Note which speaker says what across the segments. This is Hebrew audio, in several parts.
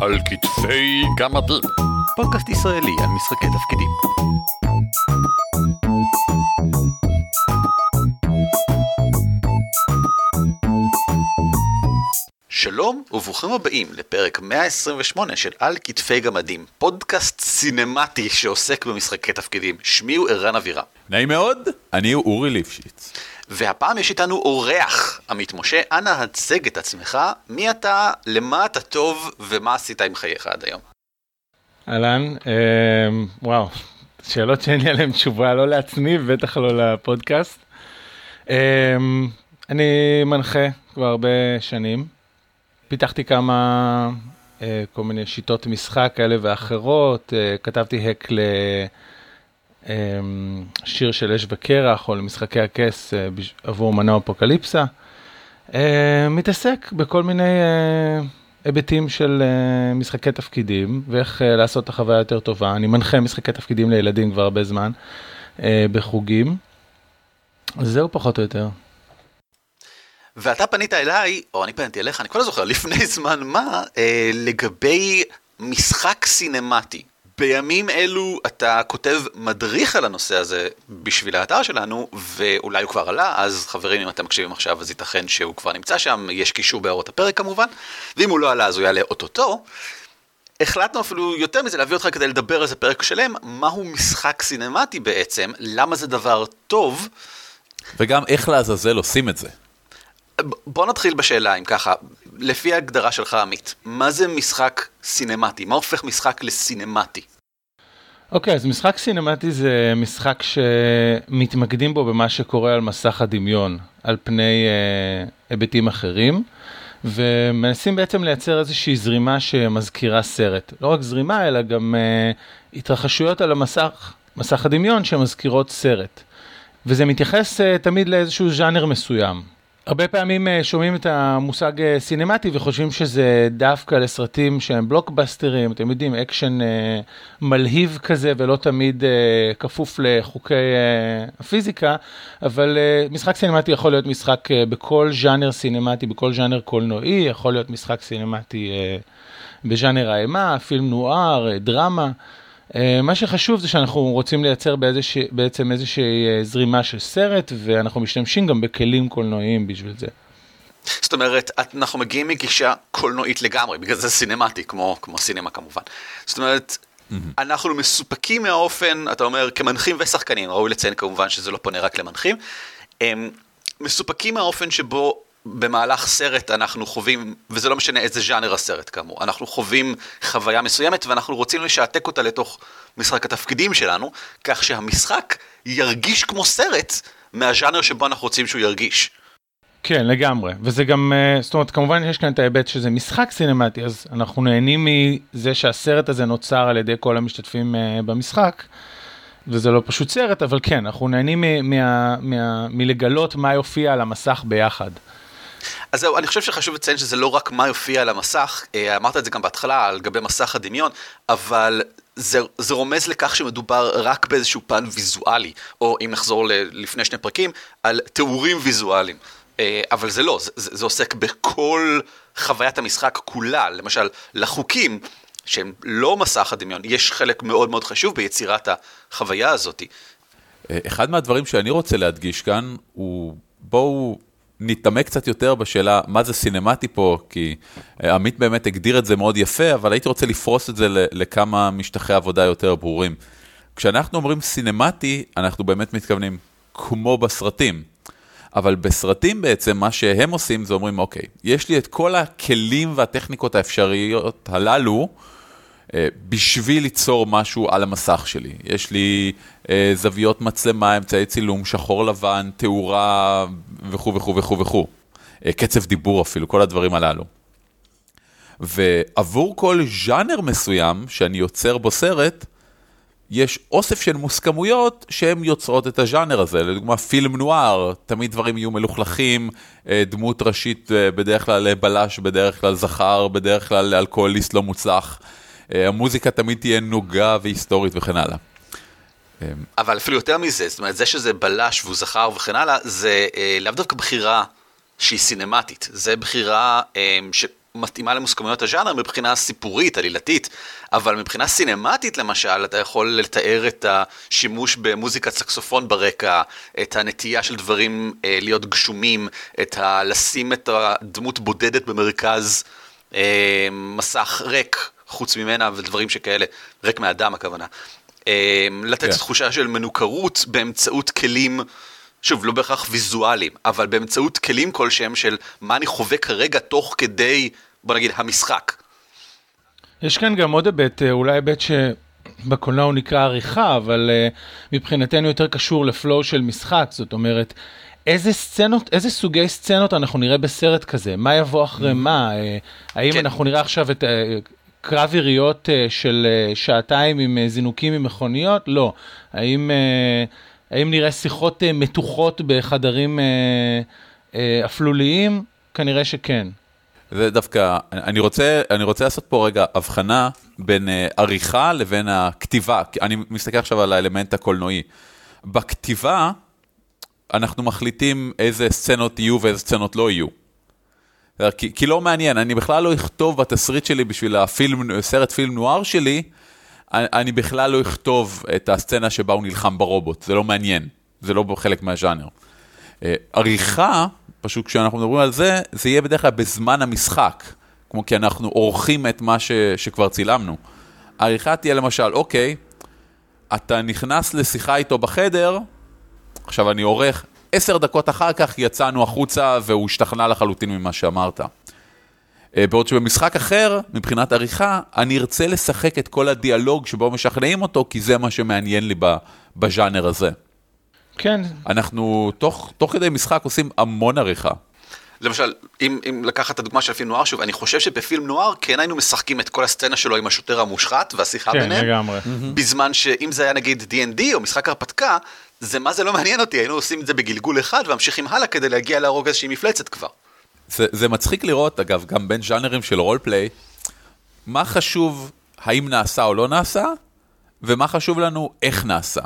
Speaker 1: על כתפי גמדים.
Speaker 2: פודקאסט ישראלי על משחקי תפקידים. שלום וברוכים הבאים לפרק 128 של על כתפי גמדים, פודקאסט סינמטי שעוסק במשחקי תפקידים. שמי הוא ערן אבירם.
Speaker 1: נעים מאוד, אני אורי ליפשיץ.
Speaker 2: והפעם יש איתנו אורח, עמית משה, אנא הצג את עצמך, מי אתה, למה אתה טוב? ומה עשית עם חייך עד היום.
Speaker 3: אהלן, אה, וואו, שאלות שאין לי עליהן תשובה, לא לעצמי ובטח לא לפודקאסט. אה, אני מנחה כבר הרבה שנים, פיתחתי כמה, אה, כל מיני שיטות משחק כאלה ואחרות, אה, כתבתי האק ל... אמ, שיר של אש וקרח או למשחקי הכס אה, עבור מנוע אפוקליפסה. אה, מתעסק בכל מיני אה, היבטים של משחקי תפקידים ואיך לעשות את החוויה יותר טובה. אני מנחה משחקי תפקידים לילדים כבר הרבה זמן בחוגים. זהו פחות או יותר.
Speaker 2: ואתה פנית אליי, או אני פניתי אליך, אני כבר לא זוכר, לפני זמן מה, לגבי משחק סינמטי. בימים אלו אתה כותב מדריך על הנושא הזה בשביל האתר שלנו, ואולי הוא כבר עלה, אז חברים, אם אתם מקשיבים עכשיו, אז ייתכן שהוא כבר נמצא שם, יש קישור בהערות הפרק כמובן, ואם הוא לא עלה, אז הוא יעלה אוטוטו. החלטנו אפילו יותר מזה להביא אותך כדי לדבר על זה פרק שלם, מהו משחק סינמטי בעצם, למה זה דבר טוב.
Speaker 1: וגם איך לעזאזל עושים את זה.
Speaker 2: בוא נתחיל בשאלה אם ככה, לפי ההגדרה שלך עמית, מה זה משחק סינמטי? מה הופך משחק לסינמטי?
Speaker 3: אוקיי, okay, אז משחק סינמטי זה משחק שמתמקדים בו במה שקורה על מסך הדמיון, על פני uh, היבטים אחרים, ומנסים בעצם לייצר איזושהי זרימה שמזכירה סרט. לא רק זרימה, אלא גם uh, התרחשויות על המסך, מסך הדמיון שמזכירות סרט. וזה מתייחס uh, תמיד לאיזשהו ז'אנר מסוים. הרבה פעמים אה, שומעים את המושג אה, סינמטי וחושבים שזה דווקא לסרטים שהם בלוקבאסטרים, אתם יודעים, אקשן אה, מלהיב כזה ולא תמיד כפוף לחוקי הפיזיקה, אבל משחק סינמטי יכול להיות משחק בכל ז'אנר סינמטי, בכל ז'אנר קולנועי, יכול להיות משחק סינמטי בז'אנר האימה, פילם נואר, דרמה. אה, מה שחשוב זה שאנחנו רוצים לייצר באיזושה, בעצם איזושהי אה, זרימה של סרט, ואנחנו משתמשים גם בכלים קולנועיים בשביל זה.
Speaker 2: זאת אומרת, אנחנו מגיעים מגישה קולנועית לגמרי, בגלל זה סינמטי, כמו, כמו סינמה כמובן. זאת אומרת, mm-hmm. אנחנו מסופקים מהאופן, אתה אומר, כמנחים ושחקנים, ראוי לציין כמובן שזה לא פונה רק למנחים, הם מסופקים מהאופן שבו במהלך סרט אנחנו חווים, וזה לא משנה איזה ז'אנר הסרט כאמור, אנחנו חווים חוויה מסוימת ואנחנו רוצים לשעתק אותה לתוך משחק התפקידים שלנו, כך שהמשחק ירגיש כמו סרט מהז'אנר שבו אנחנו רוצים שהוא ירגיש.
Speaker 3: כן, לגמרי, וזה גם, אה, זאת אומרת, כמובן יש כאן את ההיבט שזה משחק סינמטי, אז אנחנו נהנים מזה שהסרט הזה נוצר על ידי כל המשתתפים אה, במשחק. וזה לא פשוט סרט, אבל כן, אנחנו נהנים מלגלות מה יופיע על המסך ביחד.
Speaker 2: אז זהו, אני חושב שחשוב לציין שזה לא רק מה יופיע על המסך, אה, אמרת את זה גם בהתחלה, על גבי מסך הדמיון, אבל זה, זה רומז לכך שמדובר רק באיזשהו פן ויזואלי, או אם נחזור לפני שני פרקים, על תיאורים ויזואליים. אה, אבל זה לא, זה, זה עוסק בכל חוויית המשחק כולה, למשל, לחוקים. שהם לא מסך הדמיון, יש חלק מאוד מאוד חשוב ביצירת החוויה הזאת.
Speaker 1: אה, אחד מהדברים שאני רוצה להדגיש כאן הוא, בואו נתעמק קצת יותר בשאלה מה זה סינמטי פה, כי אה, עמית באמת הגדיר את זה מאוד יפה, אבל הייתי רוצה לפרוס את זה לכמה משטחי עבודה יותר ברורים. כשאנחנו אומרים סינמטי, אנחנו באמת מתכוונים כמו בסרטים. אבל בסרטים בעצם מה שהם עושים זה אומרים, אוקיי, יש לי את כל הכלים והטכניקות האפשריות הללו, אה, בשביל ליצור משהו על המסך שלי. יש לי זוויות מצלמה, אמצעי צילום, שחור לבן, תאורה וכו' וכו' וכו' וכו'. אה, קצב דיבור אפילו, כל הדברים הללו. ועבור כל ז'אנר מסוים שאני יוצר בו סרט, יש אוסף של מוסכמויות שהן יוצרות את הז'אנר הזה, לדוגמה פילם נואר, תמיד דברים יהיו מלוכלכים, דמות ראשית בדרך כלל בלש, בדרך כלל זכר, בדרך כלל אלכוהוליסט לא מוצלח. אה, המוזיקה תמיד תהיה נוגה והיסטורית וכן הלאה.
Speaker 2: אבל אפילו יותר מזה, זאת אומרת, זה שזה בלש והוא זכר וכן הלאה, זה אה, לאו דווקא בחירה שהיא סינמטית, זה בחירה אה, מתאימה למוסכמויות הז'אנר מבחינה סיפורית, עלילתית, אבל מבחינה סינמטית למשל, אתה יכול לתאר את השימוש במוזיקת סקסופון ברקע, את הנטייה של דברים אה, להיות גשומים, את ה... לשים את הדמות בודדת במרכז אה, מסך ריק חוץ ממנה ודברים שכאלה, ריק מאדם הכוונה. אה, לתת כן. תחושה של מנוכרות באמצעות כלים. שוב, לא בהכרח ויזואליים, אבל באמצעות כלים כלשהם של מה אני חווה כרגע תוך כדי, בוא נגיד, המשחק.
Speaker 3: יש כאן גם עוד היבט, אה, אולי היבט שבקולנוע הוא נקרא עריכה, אבל uh, מבחינתנו יותר קשור לפלואו של משחק, זאת אומרת, איזה סצנות, איזה סוגי סצנות אנחנו נראה בסרט כזה? מה יבוא אחרי mm. מה? Uh, האם כן. אנחנו נראה עכשיו את... קרב יריות uh, של uh, שעתיים עם uh, זינוקים ממכוניות? לא. האם האם נראה שיחות אה, מתוחות בחדרים אה, אה, אפלוליים? כנראה שכן.
Speaker 1: זה דווקא, אני רוצה, אני רוצה לעשות פה רגע הבחנה בין עריכה לבין הכתיבה. אני מסתכל עכשיו על האלמנט הקולנועי. בכתיבה, אנחנו מחליטים איזה סצנות יהיו ואיזה סצנות לא יהיו. כי, כי לא מעניין, אני בכלל לא אכתוב בתסריט שלי בשביל הפילם, סרט פילם נוער שלי, אני בכלל לא אכתוב את הסצנה שבה הוא נלחם ברובוט, זה לא מעניין, זה לא חלק מהז'אנר. אה, עריכה, פשוט כשאנחנו מדברים על זה, זה יהיה בדרך כלל בזמן המשחק, כמו כי אנחנו עורכים את מה ש, שכבר צילמנו. עריכה תהיה למשל, אוקיי, אתה נכנס לשיחה איתו בחדר, עכשיו אני עורך, עשר דקות אחר כך יצאנו החוצה והוא השתכנע לחלוטין ממה שאמרת. אה, בעוד שבמשחק אחר, מבחינת עריכה, אני ארצה לשחק את כל הדיאלוג שבו משכנעים אותו, כי זה מה שמעניין לי בז'אנר הזה.
Speaker 3: כן.
Speaker 1: אנחנו תוך, תוך כדי משחק עושים המון עריכה.
Speaker 2: למשל, אם, אם לקחת את הדוגמה של פילם נוער, שוב, אני חושב שבפילם נוער כן היינו משחקים את כל הסצנה שלו עם השוטר המושחת והשיחה
Speaker 3: כן,
Speaker 2: ביניהם.
Speaker 3: כן, לגמרי.
Speaker 2: בזמן שאם זה היה נגיד D&D או משחק הרפתקה, זה מה זה לא מעניין אותי, היינו עושים את זה בגלגול אחד וממשיכים הלאה כדי להגיע להרוג איזושהי מפלצת כבר.
Speaker 1: זה, זה מצחיק לראות, אגב, גם בין ז'אנרים של רולפליי, מה חשוב האם נעשה או לא נעשה, ומה חשוב לנו איך נעשה.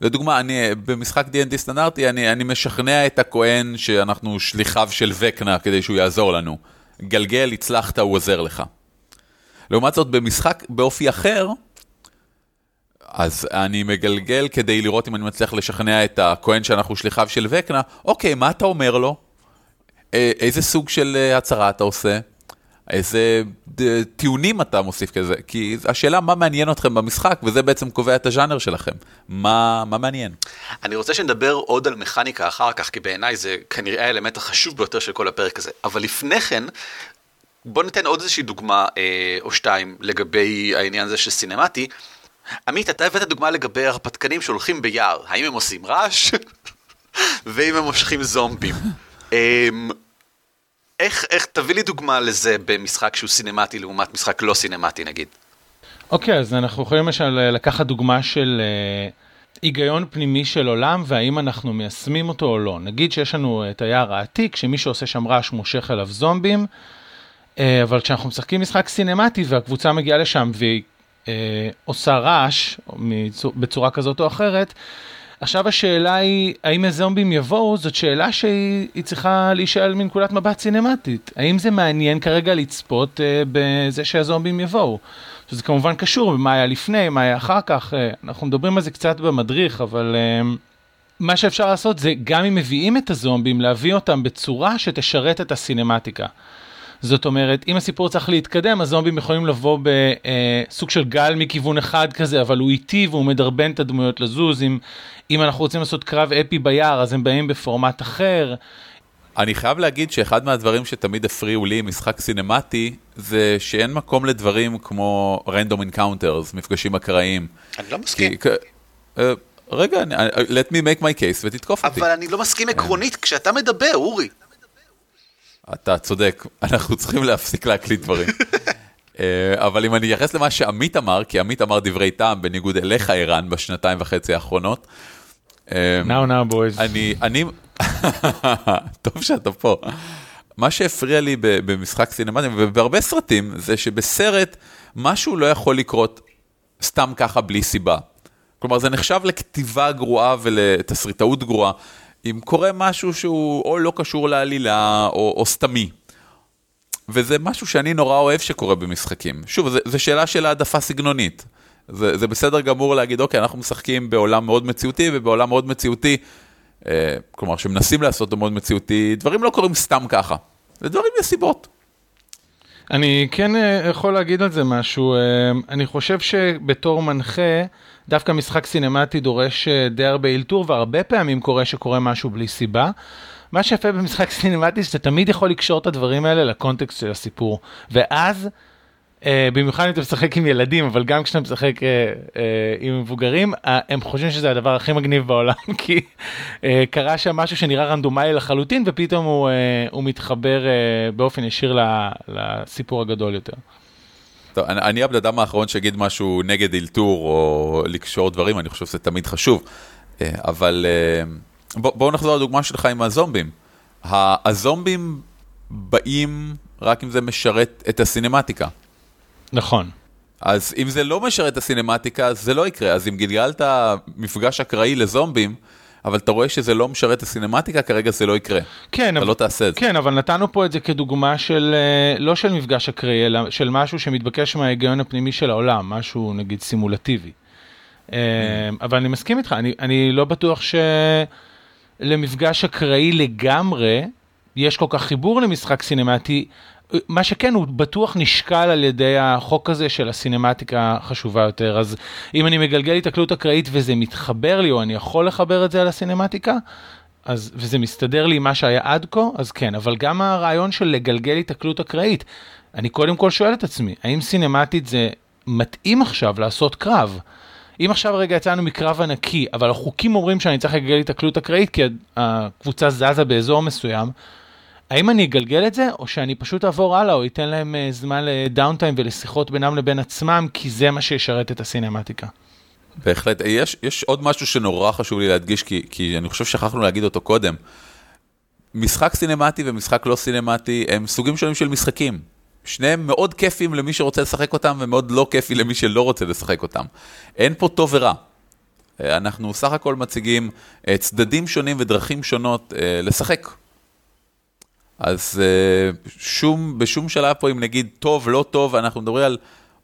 Speaker 1: לדוגמה, אני במשחק D&D סטנדרטי, אני, אני משכנע את הכהן שאנחנו שליחיו של וקנה כדי שהוא יעזור לנו. גלגל, הצלחת, הוא עוזר לך. לעומת זאת, במשחק באופי אחר, אז אני מגלגל כדי לראות אם אני מצליח לשכנע את הכהן שאנחנו שליחיו של וקנה, אוקיי, מה אתה אומר לו? אה, איזה סוג של אה, הצהרה אתה עושה? איזה טיעונים אתה מוסיף כזה? כי השאלה מה מעניין אתכם במשחק, וזה בעצם קובע את הז'אנר שלכם. מה, מה מעניין?
Speaker 2: אני רוצה שנדבר עוד על מכניקה אחר כך, כי בעיניי זה כנראה האלמנט החשוב ביותר של כל הפרק הזה. אבל לפני כן, בוא ניתן עוד איזושהי דוגמה אה, או שתיים לגבי העניין הזה של סינמטי. עמית, אתה הבאת דוגמה לגבי הרפתקנים שהולכים ביער. האם הם עושים רעש? ואם הם מושכים זומבים. אמ, איך, איך, תביא לי דוגמה לזה במשחק שהוא סינמטי לעומת משחק לא סינמטי נגיד.
Speaker 3: אוקיי, okay, אז אנחנו יכולים למשל אה, לקחת דוגמה של uh, היגיון פנימי של עולם והאם אנחנו מיישמים אותו או לא. נגיד שיש לנו את היער העתיק, שמי שעושה שם רעש מושך אליו זומבים, uh, אבל כשאנחנו משחקים משחק סינמטי והקבוצה מגיעה לשם והיא עושה רעש בצורה כזאת או אחרת, עכשיו השאלה היא, האם הזומבים יבואו, זאת שאלה שהיא צריכה להישאל מנקודת מבט סינמטית. האם זה מעניין כרגע לצפות אה, בזה שהזומבים יבואו? שזה כמובן קשור במה היה לפני, מה היה אחר כך, אה, אנחנו מדברים על זה קצת במדריך, אבל אה, מה שאפשר לעשות זה, גם אם מביאים את הזומבים, להביא אותם בצורה שתשרת את הסינמטיקה. זאת אומרת, אם הסיפור צריך להתקדם, הזומבים יכולים לבוא בסוג של גל מכיוון אחד כזה, אבל הוא איטי והוא מדרבן את הדמויות לזוז. אם, אם אנחנו רוצים לעשות קרב אפי ביער, אז הם באים בפורמט אחר.
Speaker 1: אני חייב להגיד שאחד מהדברים שתמיד הפריעו לי משחק סינמטי, זה שאין מקום לדברים כמו random encounters, מפגשים אקראיים.
Speaker 2: אני לא מסכים.
Speaker 1: כי, uh, רגע, let me make my case ותתקוף
Speaker 2: אבל
Speaker 1: אותי.
Speaker 2: אבל אני לא מסכים עקרונית כשאתה מדבר, אורי.
Speaker 1: אתה צודק, אנחנו צריכים להפסיק להקליט דברים. אה, אבל אם אני אייחס למה שעמית אמר, כי עמית אמר דברי טעם בניגוד אליך, ערן, בשנתיים וחצי האחרונות.
Speaker 3: now now boys.
Speaker 1: אני, אני, טוב שאתה פה. מה שהפריע לי במשחק סינמטי ובהרבה סרטים, זה שבסרט משהו לא יכול לקרות סתם ככה בלי סיבה. כלומר, זה נחשב לכתיבה גרועה ולתסריטאות גרועה. אם קורה משהו שהוא או לא קשור לעלילה או, או סתמי. וזה משהו שאני נורא אוהב שקורה במשחקים. שוב, זו שאלה של העדפה סגנונית. זה, זה בסדר גמור להגיד, אוקיי, אנחנו משחקים בעולם מאוד מציאותי, ובעולם מאוד מציאותי, אה, כלומר, שמנסים לעשות אותו מאוד מציאותי, דברים לא קורים סתם ככה. זה דברים יש סיבות.
Speaker 3: אני כן אה, יכול להגיד על זה משהו. אה, אני חושב שבתור מנחה, דווקא משחק סינמטי דורש אה, די הרבה אלתור, והרבה פעמים קורה שקורה משהו בלי סיבה. מה שיפה במשחק סינמטי, שאתה תמיד יכול לקשור את הדברים האלה לקונטקסט של הסיפור. ואז Uh, במיוחד אם אתה משחק עם ילדים, אבל גם כשאתה משחק uh, uh, עם מבוגרים, uh, הם חושבים שזה הדבר הכי מגניב בעולם, כי uh, קרה שם משהו שנראה רנדומלי לחלוטין, ופתאום הוא, uh, הוא מתחבר uh, באופן ישיר לסיפור הגדול יותר.
Speaker 1: טוב, אני, אני הבן אדם האחרון שיגיד משהו נגד אלתור או לקשור דברים, אני חושב שזה תמיד חשוב. Uh, אבל uh, בואו בוא נחזור לדוגמה שלך עם הזומבים. הזומבים באים רק אם זה משרת את הסינמטיקה.
Speaker 3: נכון.
Speaker 1: אז אם זה לא משרת את הסינמטיקה, זה לא יקרה. אז אם גלגלת מפגש אקראי לזומבים, אבל אתה רואה שזה לא משרת את הסינמטיקה, כרגע זה לא יקרה.
Speaker 3: כן,
Speaker 1: אתה
Speaker 3: אבל,
Speaker 1: לא תעשה את זה.
Speaker 3: כן, אבל נתנו פה את זה כדוגמה של, אה, לא של מפגש אקראי, אלא של משהו שמתבקש מההיגיון הפנימי של העולם, משהו נגיד סימולטיבי. אה, אבל אני מסכים איתך, אני, אני לא בטוח שלמפגש אקראי לגמרי, יש כל כך חיבור למשחק סינמטי, מה שכן, הוא בטוח נשקל על ידי החוק הזה של הסינמטיקה חשובה יותר. אז אם אני מגלגל התקלות אקראית וזה מתחבר לי, או אני יכול לחבר את זה על הסינמטיקה, אז, וזה מסתדר לי עם מה שהיה עד כה, אז כן. אבל גם הרעיון של לגלגל התקלות אקראית, אני קודם כל שואל את עצמי, האם סינמטית זה מתאים עכשיו לעשות קרב? אם עכשיו רגע יצאנו מקרב ענקי, אבל החוקים אומרים שאני צריך לגלגל התקלות אקראית כי הקבוצה זזה באזור מסוים, האם אני אגלגל את זה, או שאני פשוט אעבור הלאה, או אתן להם uh, זמן לדאונטיים ולשיחות בינם לבין עצמם, כי זה מה שישרת את הסינמטיקה.
Speaker 1: בהחלט. יש, יש עוד משהו שנורא חשוב לי להדגיש, כי, כי אני חושב ששכחנו להגיד אותו קודם. משחק סינמטי ומשחק לא סינמטי הם סוגים שונים של משחקים. שניהם מאוד כיפים למי שרוצה לשחק אותם, ומאוד לא כיפי למי שלא רוצה לשחק אותם. אין פה טוב ורע. אה, אנחנו סך הכל מציגים אה, צדדים שונים ודרכים שונות לשחק אז uh, שום, בשום שלב פה, אם נגיד טוב, לא טוב, אנחנו מדברים על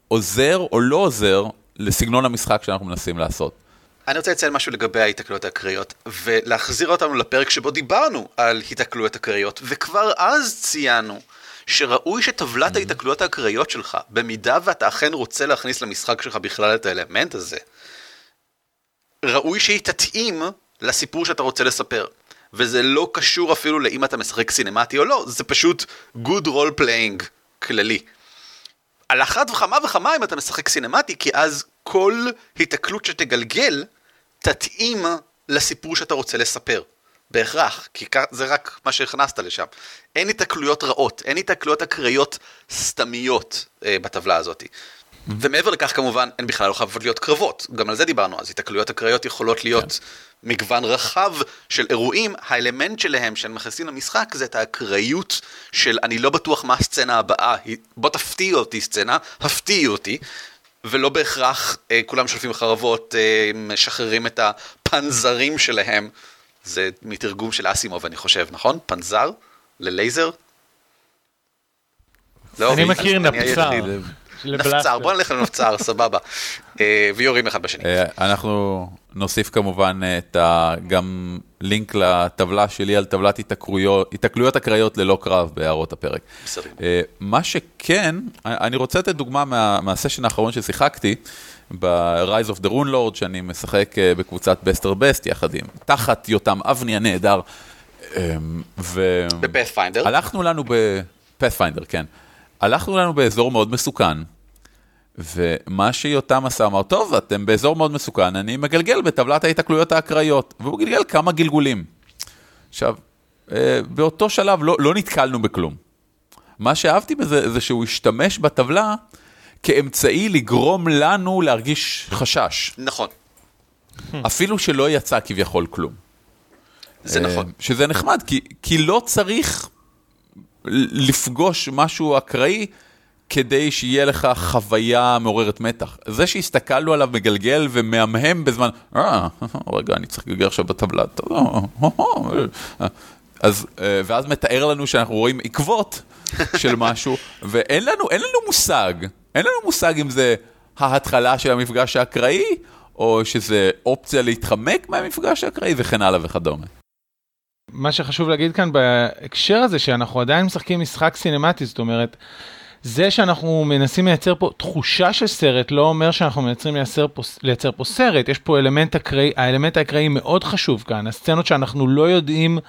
Speaker 1: עוזר או לא עוזר לסגנון המשחק שאנחנו מנסים לעשות.
Speaker 2: אני רוצה לציין משהו לגבי ההיתקלויות האקראיות, ולהחזיר אותנו לפרק שבו דיברנו על היתקלויות אקראיות, וכבר אז ציינו שראוי שטבלת mm-hmm. ההיתקלויות האקראיות שלך, במידה ואתה אכן רוצה להכניס למשחק שלך בכלל את האלמנט הזה, ראוי שהיא תתאים לסיפור שאתה רוצה לספר. וזה לא קשור אפילו לאם אתה משחק סינמטי או לא, זה פשוט good role playing כללי. על אחת וכמה וכמה אם אתה משחק סינמטי, כי אז כל התקלות שתגלגל תתאים לסיפור שאתה רוצה לספר. בהכרח, כי זה רק מה שהכנסת לשם. אין התקלויות רעות, אין התקלויות אקראיות סתמיות אה, בטבלה הזאת. Mm-hmm. ומעבר לכך כמובן, אין בכלל לא חייבות להיות קרבות, גם על זה דיברנו, אז התקלויות אקראיות יכולות להיות כן. מגוון רחב של אירועים, האלמנט שלהם שהם מכניסים למשחק זה את האקראיות של אני לא בטוח מה הסצנה הבאה, בוא תפתיע אותי סצנה, הפתיעי אותי, ולא בהכרח אה, כולם שולפים חרבות, אה, משחררים את הפנזרים שלהם, זה מתרגום של אסימוב אני חושב, נכון? פנזר? ללייזר?
Speaker 3: לא, אני מכיר נפצר.
Speaker 2: נפצר, בוא נלך לנפצר, סבבה. אה, ויורים אחד בשני.
Speaker 1: אה, אנחנו נוסיף כמובן את ה... גם לינק לטבלה שלי על טבלת היתקלויות אקראיות ללא קרב בהערות הפרק. בסדר. אה, מה שכן, אני רוצה לתת דוגמה מהסשן האחרון ששיחקתי. ב-Rise of the Runelords, שאני משחק בקבוצת בסטר בסט יחד עם, תחת יותם אבני הנהדר.
Speaker 2: ו... בפאת'פיינדר?
Speaker 1: הלכנו לנו בפאת'פיינדר, כן. הלכנו לנו באזור מאוד מסוכן, ומה שיותם עשה, אמר, טוב, אתם באזור מאוד מסוכן, אני מגלגל בטבלת ההתקלויות האקראיות, והוא גלגל כמה גלגולים. עכשיו, אה, באותו שלב לא, לא נתקלנו בכלום. מה שאהבתי בזה, זה שהוא השתמש בטבלה כאמצעי לגרום לנו להרגיש חשש.
Speaker 2: נכון.
Speaker 1: אפילו שלא יצא כביכול כלום.
Speaker 2: זה נכון. אה,
Speaker 1: שזה נחמד, כי, כי לא צריך לפגוש משהו אקראי כדי שיהיה לך חוויה מעוררת מתח. זה שהסתכלנו עליו מגלגל ומהמהם בזמן, אה, רגע, אני צריך לגלגל עכשיו בטבלה, אז, אה, ואז מתאר לנו שאנחנו רואים עקבות, של משהו, ואין לנו, לנו מושג, אין לנו מושג אם זה ההתחלה של המפגש האקראי, או שזה אופציה להתחמק מהמפגש האקראי וכן הלאה וכדומה.
Speaker 3: מה שחשוב להגיד כאן בהקשר הזה, שאנחנו עדיין משחקים משחק סינמטי, זאת אומרת, זה שאנחנו מנסים לייצר פה תחושה של סרט, לא אומר שאנחנו מנסים לייצר פה, לייצר פה סרט, יש פה אלמנט אקראי, האלמנט האקראי מאוד חשוב כאן, הסצנות שאנחנו לא יודעים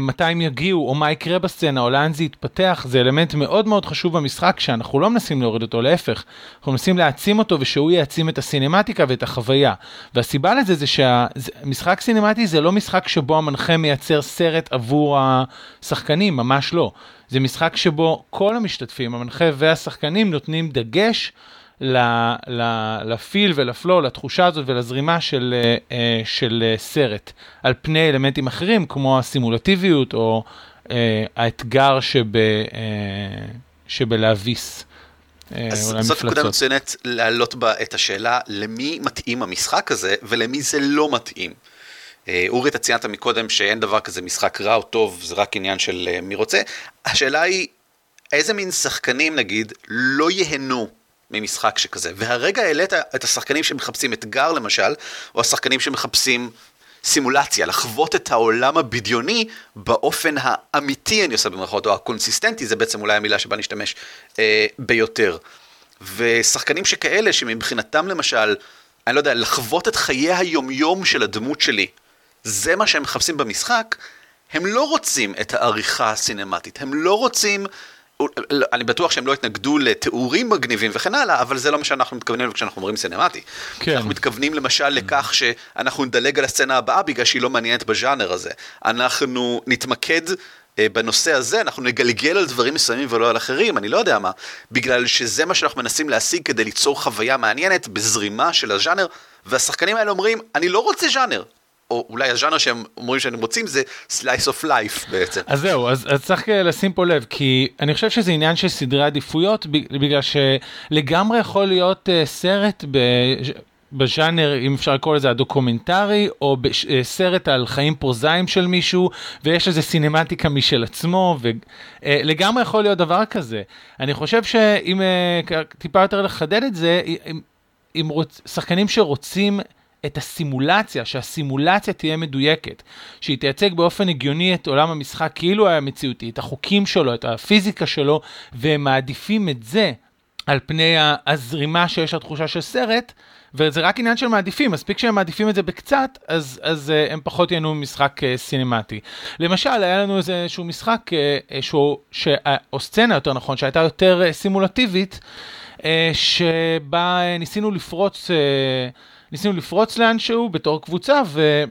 Speaker 3: מתי הם יגיעו, או מה יקרה בסצנה, או לאן זה יתפתח, זה אלמנט מאוד מאוד חשוב במשחק, שאנחנו לא מנסים להוריד אותו, להפך, אנחנו מנסים להעצים אותו, ושהוא יעצים את הסינמטיקה ואת החוויה. והסיבה לזה זה שהמשחק סינמטי זה לא משחק שבו המנחה מייצר סרט עבור השחקנים, ממש לא. זה משחק שבו כל המשתתפים, המנחה והשחקנים, נותנים דגש לפיל ולפלו, לתחושה הזאת ולזרימה של, אה, אה, של אה, סרט, על פני אלמנטים אחרים כמו הסימולטיביות או האתגר שב, שבלהביס.
Speaker 2: אז זאת נקודה מצוינת להעלות בה את השאלה למי מתאים המשחק הזה ולמי זה לא מתאים. אורי, אתה ציינת מקודם שאין דבר כזה משחק רע או טוב, זה רק עניין של מי רוצה. השאלה היא, איזה מין שחקנים נגיד לא ייהנו ממשחק שכזה. והרגע העלית את השחקנים שמחפשים אתגר למשל, או השחקנים שמחפשים סימולציה, לחוות את העולם הבדיוני באופן האמיתי, אני עושה במרכאות, או הקונסיסטנטי, זה בעצם אולי המילה שבה נשתמש אה, ביותר. ושחקנים שכאלה, שמבחינתם למשל, אני לא יודע, לחוות את חיי היומיום של הדמות שלי, זה מה שהם מחפשים במשחק, הם לא רוצים את העריכה הסינמטית, הם לא רוצים אני בטוח שהם לא התנגדו לתיאורים מגניבים וכן הלאה, אבל זה לא מה שאנחנו מתכוונים כשאנחנו אומרים סינמטי. כן. אנחנו מתכוונים למשל לכך שאנחנו נדלג על הסצנה הבאה בגלל שהיא לא מעניינת בז'אנר הזה. אנחנו נתמקד אה, בנושא הזה, אנחנו נגלגל על דברים מסוימים ולא על אחרים, אני לא יודע מה, בגלל שזה מה שאנחנו מנסים להשיג כדי ליצור חוויה מעניינת בזרימה של הז'אנר, והשחקנים האלה אומרים, אני לא רוצה ז'אנר, או אולי הז'אנר שהם אומרים שהם רוצים זה slice of life בעצם.
Speaker 3: אז זהו, אז, אז צריך לשים פה לב, כי אני חושב שזה עניין של סדרי עדיפויות, בגלל שלגמרי יכול להיות uh, סרט ב... בז'אנר, אם אפשר לקרוא לזה הדוקומנטרי, או בסרט על חיים פרוזאיים של מישהו, ויש איזה סינמטיקה משל עצמו, ולגמרי יכול להיות דבר כזה. אני חושב שאם טיפה יותר לחדד את זה, אם, אם רוצ, שחקנים שרוצים את הסימולציה, שהסימולציה תהיה מדויקת, שהיא תייצג באופן הגיוני את עולם המשחק כאילו היה מציאותי, את החוקים שלו, את הפיזיקה שלו, והם מעדיפים את זה על פני הזרימה שיש לתחושה של סרט, וזה רק עניין של מעדיפים, מספיק שהם מעדיפים את זה בקצת, אז, אז uh, הם פחות ייהנו ממשחק uh, סינמטי. למשל, היה לנו איזשהו משחק, uh, שהוא, ש, או סצנה יותר נכון, שהייתה יותר סימולטיבית, שבה ניסינו לפרוץ... ניסינו לפרוץ לאנשהו בתור קבוצה, ו...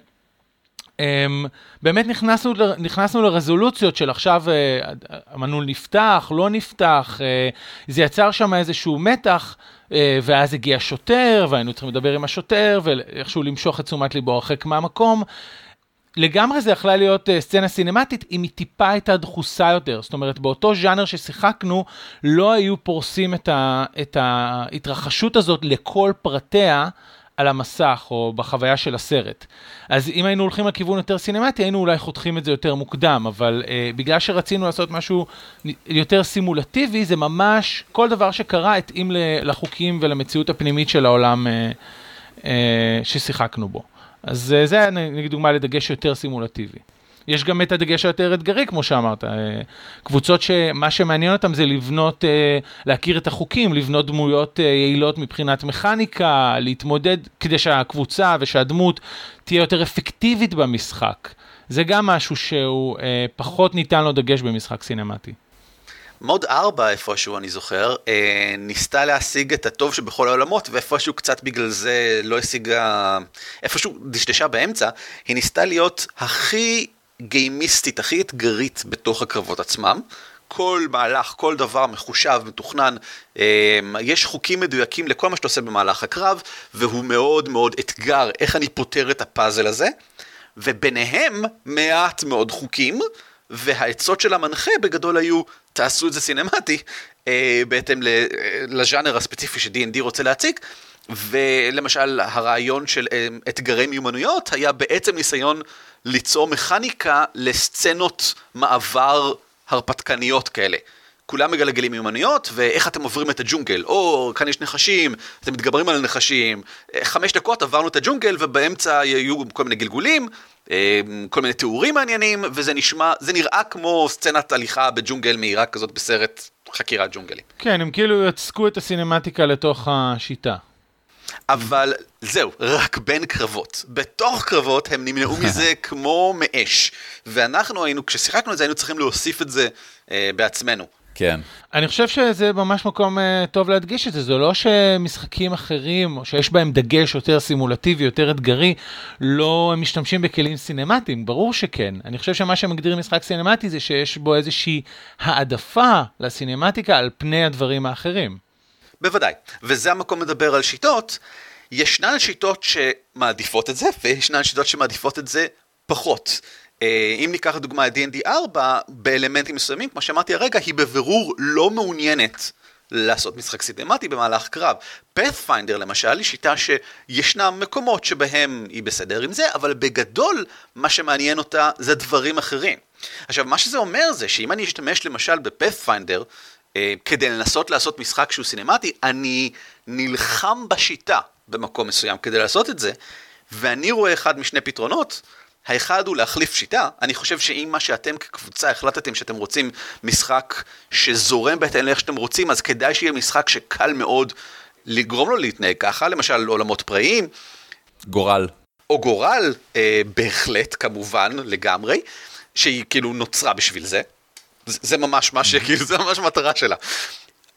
Speaker 3: Um, באמת נכנסנו, נכנסנו לרזולוציות של עכשיו uh, המנעול נפתח, לא נפתח, uh, זה יצר שם איזשהו מתח, uh, ואז הגיע שוטר, והיינו צריכים לדבר עם השוטר, ואיכשהו למשוך את תשומת ליבו הרחק מהמקום. לגמרי זה יכלה להיות uh, סצנה סינמטית אם היא טיפה הייתה דחוסה יותר. זאת אומרת, באותו ז'אנר ששיחקנו, לא היו פורסים את, ה, את ההתרחשות הזאת לכל פרטיה. על המסך או בחוויה של הסרט. אז אם היינו הולכים לכיוון יותר סינמטי, היינו אולי חותכים את זה יותר מוקדם, אבל אה, בגלל שרצינו לעשות משהו יותר סימולטיבי, זה ממש, כל דבר שקרה התאים לחוקים ולמציאות הפנימית של העולם אה, אה, ששיחקנו בו. אז אה, זה נגיד דוגמה לדגש יותר סימולטיבי. יש גם את הדגש היותר אתגרי, כמו שאמרת. אה, קבוצות שמה שמעניין אותם זה לבנות, אה, להכיר את החוקים, לבנות דמויות אה, יעילות מבחינת מכניקה, להתמודד כדי שהקבוצה ושהדמות תהיה יותר אפקטיבית במשחק. זה גם משהו שהוא פחות ניתן לו דגש במשחק סינמטי.
Speaker 2: מוד 4 איפשהו אני זוכר, ניסתה להשיג את הטוב שבכל העולמות ואיפשהו קצת בגלל זה לא השיגה, איפשהו דשדשה באמצע, היא ניסתה להיות הכי גיימיסטית, הכי אתגרית בתוך הקרבות עצמם. כל מהלך, כל דבר מחושב, מתוכנן, אה, יש חוקים מדויקים לכל מה שאתה עושה במהלך הקרב, והוא מאוד מאוד אתגר, איך אני פותר את הפאזל הזה, וביניהם מעט מאוד חוקים, והעצות של המנחה בגדול היו, תעשו את זה סינמטי, אה, בהתאם לז'אנר הספציפי ש-D&D רוצה להציג, ולמשל הרעיון של אה, אתגרי מיומנויות היה בעצם ניסיון ליצור מכניקה לסצנות מעבר הרפתקניות כאלה. כולם מגלגלים מיומנויות, ואיך אתם עוברים את הג'ונגל, או כאן יש נחשים, אתם מתגברים על נחשים, חמש דקות עברנו את הג'ונגל ובאמצע יהיו כל מיני גלגולים, אה, כל מיני תיאורים מעניינים, וזה נשמע, זה נראה כמו סצנת הליכה בג'ונגל מהירה כזאת בסרט חקירת ג'ונגלים.
Speaker 3: כן, הם כאילו יצקו את הסינמטיקה לתוך השיטה.
Speaker 2: אבל זהו, רק בין קרבות. בתוך קרבות הם נמנעו מזה כמו מאש. ואנחנו היינו, כששיחקנו את זה, היינו צריכים להוסיף את זה אה, בעצמנו.
Speaker 1: כן.
Speaker 3: אני חושב שזה ממש מקום uh, טוב להדגיש את זה, זה לא שמשחקים אחרים, או שיש בהם דגש יותר סימולטיבי, יותר אתגרי, לא משתמשים בכלים סינמטיים, ברור שכן. אני חושב שמה שמגדיר משחק סינמטי זה שיש בו איזושהי העדפה לסינמטיקה על פני הדברים האחרים.
Speaker 2: בוודאי, וזה המקום לדבר על שיטות. ישנן שיטות שמעדיפות את זה, וישנן שיטות שמעדיפות את זה פחות. אה, אם ניקח לדוגמה את D&D 4, באלמנטים מסוימים, כמו שאמרתי הרגע, היא בבירור לא מעוניינת לעשות משחק סידמטי במהלך קרב. פאת'פיינדר למשל היא שיטה שישנם מקומות שבהם היא בסדר עם זה, אבל בגדול מה שמעניין אותה זה דברים אחרים. עכשיו, מה שזה אומר זה שאם אני אשתמש למשל בפאת'פיינדר, כדי לנסות לעשות משחק שהוא סינמטי, אני נלחם בשיטה במקום מסוים כדי לעשות את זה, ואני רואה אחד משני פתרונות. האחד הוא להחליף שיטה, אני חושב שאם מה שאתם כקבוצה החלטתם שאתם רוצים משחק שזורם בהתאם לאיך שאתם רוצים, אז כדאי שיהיה משחק שקל מאוד לגרום לו להתנהג ככה, למשל עולמות פראיים.
Speaker 1: גורל.
Speaker 2: או גורל, אה, בהחלט, כמובן, לגמרי, שהיא כאילו נוצרה בשביל זה. זה ממש מה שכאילו, זה ממש המטרה שלה.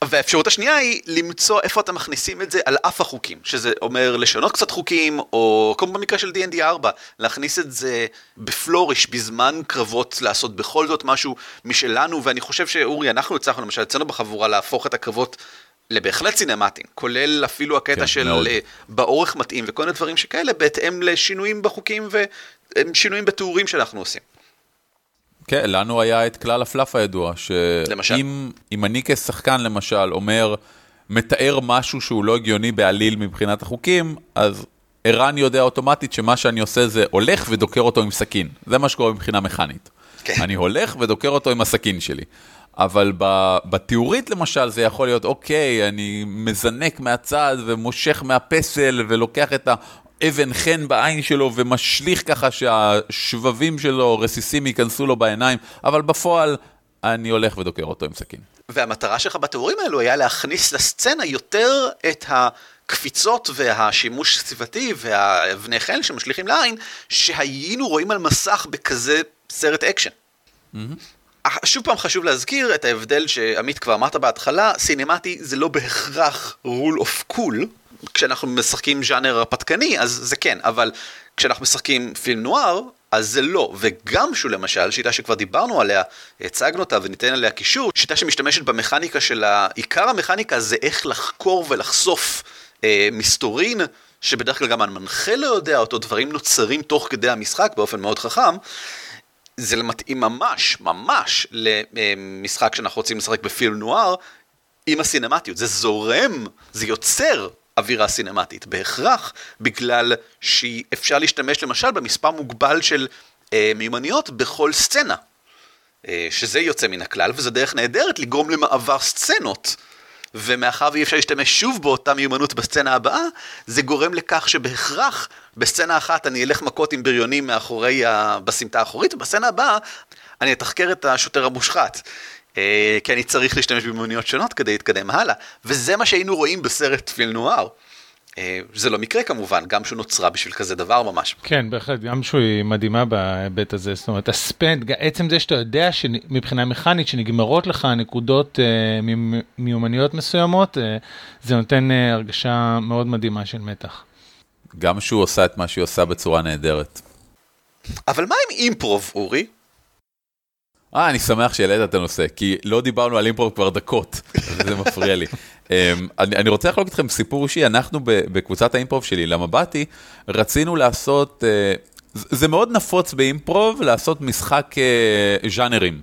Speaker 2: והאפשרות השנייה היא למצוא איפה אתם מכניסים את זה על אף החוקים, שזה אומר לשנות קצת חוקים, או כמו במקרה של D&D 4, להכניס את זה בפלוריש בזמן קרבות, לעשות בכל זאת משהו משלנו, ואני חושב שאורי, אנחנו הצלחנו למשל אצלנו בחבורה להפוך את הקרבות לבהחלט סינמטיים, כולל אפילו הקטע כן, של מאוד. אה, באורך מתאים וכל מיני דברים שכאלה, בהתאם לשינויים בחוקים ושינויים בתיאורים שאנחנו עושים.
Speaker 1: כן, לנו היה את כלל הפלאף הידוע, שאם אני כשחקן למשל אומר, מתאר משהו שהוא לא הגיוני בעליל מבחינת החוקים, אז ערן יודע אוטומטית שמה שאני עושה זה הולך ודוקר אותו עם סכין. זה מה שקורה מבחינה מכנית. כן. אני הולך ודוקר אותו עם הסכין שלי. אבל בתיאורית למשל זה יכול להיות, אוקיי, אני מזנק מהצד ומושך מהפסל ולוקח את אבן חן בעין שלו ומשליך ככה שהשבבים שלו, רסיסים ייכנסו לו בעיניים, אבל בפועל אני הולך ודוקר אותו עם סכין.
Speaker 2: והמטרה שלך בתיאורים האלו היה להכניס לסצנה יותר את הקפיצות והשימוש הסביבתי והאבני חן שמשליכים לעין, שהיינו רואים על מסך בכזה סרט אקשן. Mm-hmm. שוב פעם חשוב להזכיר את ההבדל שעמית כבר אמרת בהתחלה, סינמטי זה לא בהכרח rule of cool, כשאנחנו משחקים ז'אנר הרפתקני, אז זה כן, אבל כשאנחנו משחקים פילם נואר, אז זה לא. ו Gumshoe למשל, שיטה שכבר דיברנו עליה, הצגנו אותה וניתן עליה קישור, שיטה שמשתמשת במכניקה של ה... עיקר המכניקה זה איך לחקור ולחשוף אה, מסתורין, שבדרך כלל גם המנחה לא יודע אותו, דברים נוצרים תוך כדי המשחק באופן מאוד חכם. זה מתאים ממש, ממש למשחק שאנחנו רוצים לשחק בפילם נוער, עם הסינמטיות. זה זורם, זה יוצר אווירה סינמטית, בהכרח בגלל שאפשר להשתמש למשל במספר מוגבל של אה, מיומנויות בכל סצנה. אה, שזה יוצא מן הכלל, וזו דרך נהדרת לגרום למעבר סצנות. ומאחר ואי אפשר להשתמש שוב באותה מיומנות בסצנה הבאה, זה גורם לכך שבהכרח בסצנה אחת אני אלך מכות עם בריונים מאחורי, ה... בסמטה האחורית, ובסצנה הבאה אני אתחקר את השוטר המושחת. אה, כי אני צריך להשתמש במיומנויות שונות כדי להתקדם הלאה, וזה מה שהיינו רואים בסרט פיל נואר. אה, זה לא מקרה כמובן, גם שהוא נוצרה בשביל כזה דבר ממש.
Speaker 3: כן, בהחלט, גם שהיא מדהימה בהיבט הזה, זאת אומרת, הספנד, עצם זה שאתה יודע שמבחינה מכנית שנגמרות לך נקודות אה, מיומנויות מסוימות, אה, זה נותן אה, הרגשה מאוד מדהימה של מתח.
Speaker 1: גם שהוא עושה את מה שהיא עושה בצורה נהדרת.
Speaker 2: אבל מה עם אימפרוב, אורי?
Speaker 1: אה, אני שמח שהעלית את הנושא, כי לא דיברנו על אימפרוב כבר דקות, זה מפריע לי. Um, אני, אני רוצה לחלוק איתכם סיפור אישי, אנחנו בקבוצת האימפרוב שלי, למבטי, רצינו לעשות, uh, זה מאוד נפוץ באימפרוב לעשות משחק uh, ז'אנרים.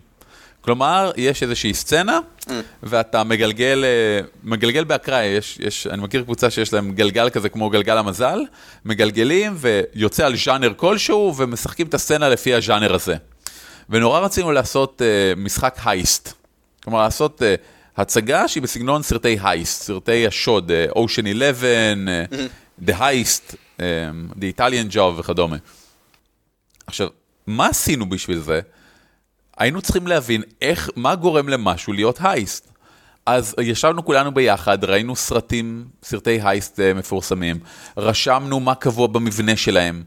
Speaker 1: כלומר, יש איזושהי סצנה, mm. ואתה מגלגל, uh, מגלגל באקראי, יש, יש, אני מכיר קבוצה שיש להם גלגל כזה כמו גלגל המזל, מגלגלים ויוצא על ז'אנר כלשהו, ומשחקים את הסצנה לפי הז'אנר הזה. ונורא רצינו לעשות uh, משחק הייסט. כלומר, לעשות uh, הצגה שהיא בסגנון סרטי הייסט, סרטי השוד, uh, Ocean 11, uh, The Heist, um, The Italian Job וכדומה. עכשיו, מה עשינו בשביל זה? היינו צריכים להבין איך, מה גורם למשהו להיות הייסט. אז ישבנו כולנו ביחד, ראינו סרטים, סרטי הייסט מפורסמים, רשמנו מה קבוע במבנה שלהם,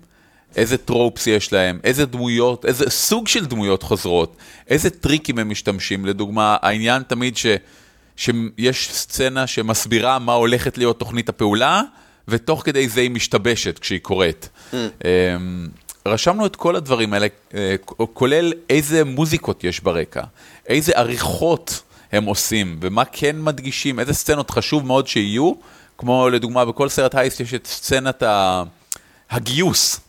Speaker 1: איזה טרופס יש להם, איזה דמויות, איזה סוג של דמויות חוזרות, איזה טריקים הם משתמשים. לדוגמה, העניין תמיד ש, שיש סצנה שמסבירה מה הולכת להיות תוכנית הפעולה, ותוך כדי זה היא משתבשת כשהיא קורית. Mm. רשמנו את כל הדברים האלה, אה, כולל איזה מוזיקות יש ברקע, איזה עריכות הם עושים, ומה כן מדגישים, איזה סצנות חשוב מאוד שיהיו, כמו לדוגמה בכל סרט הייסט יש את סצנת הגיוס.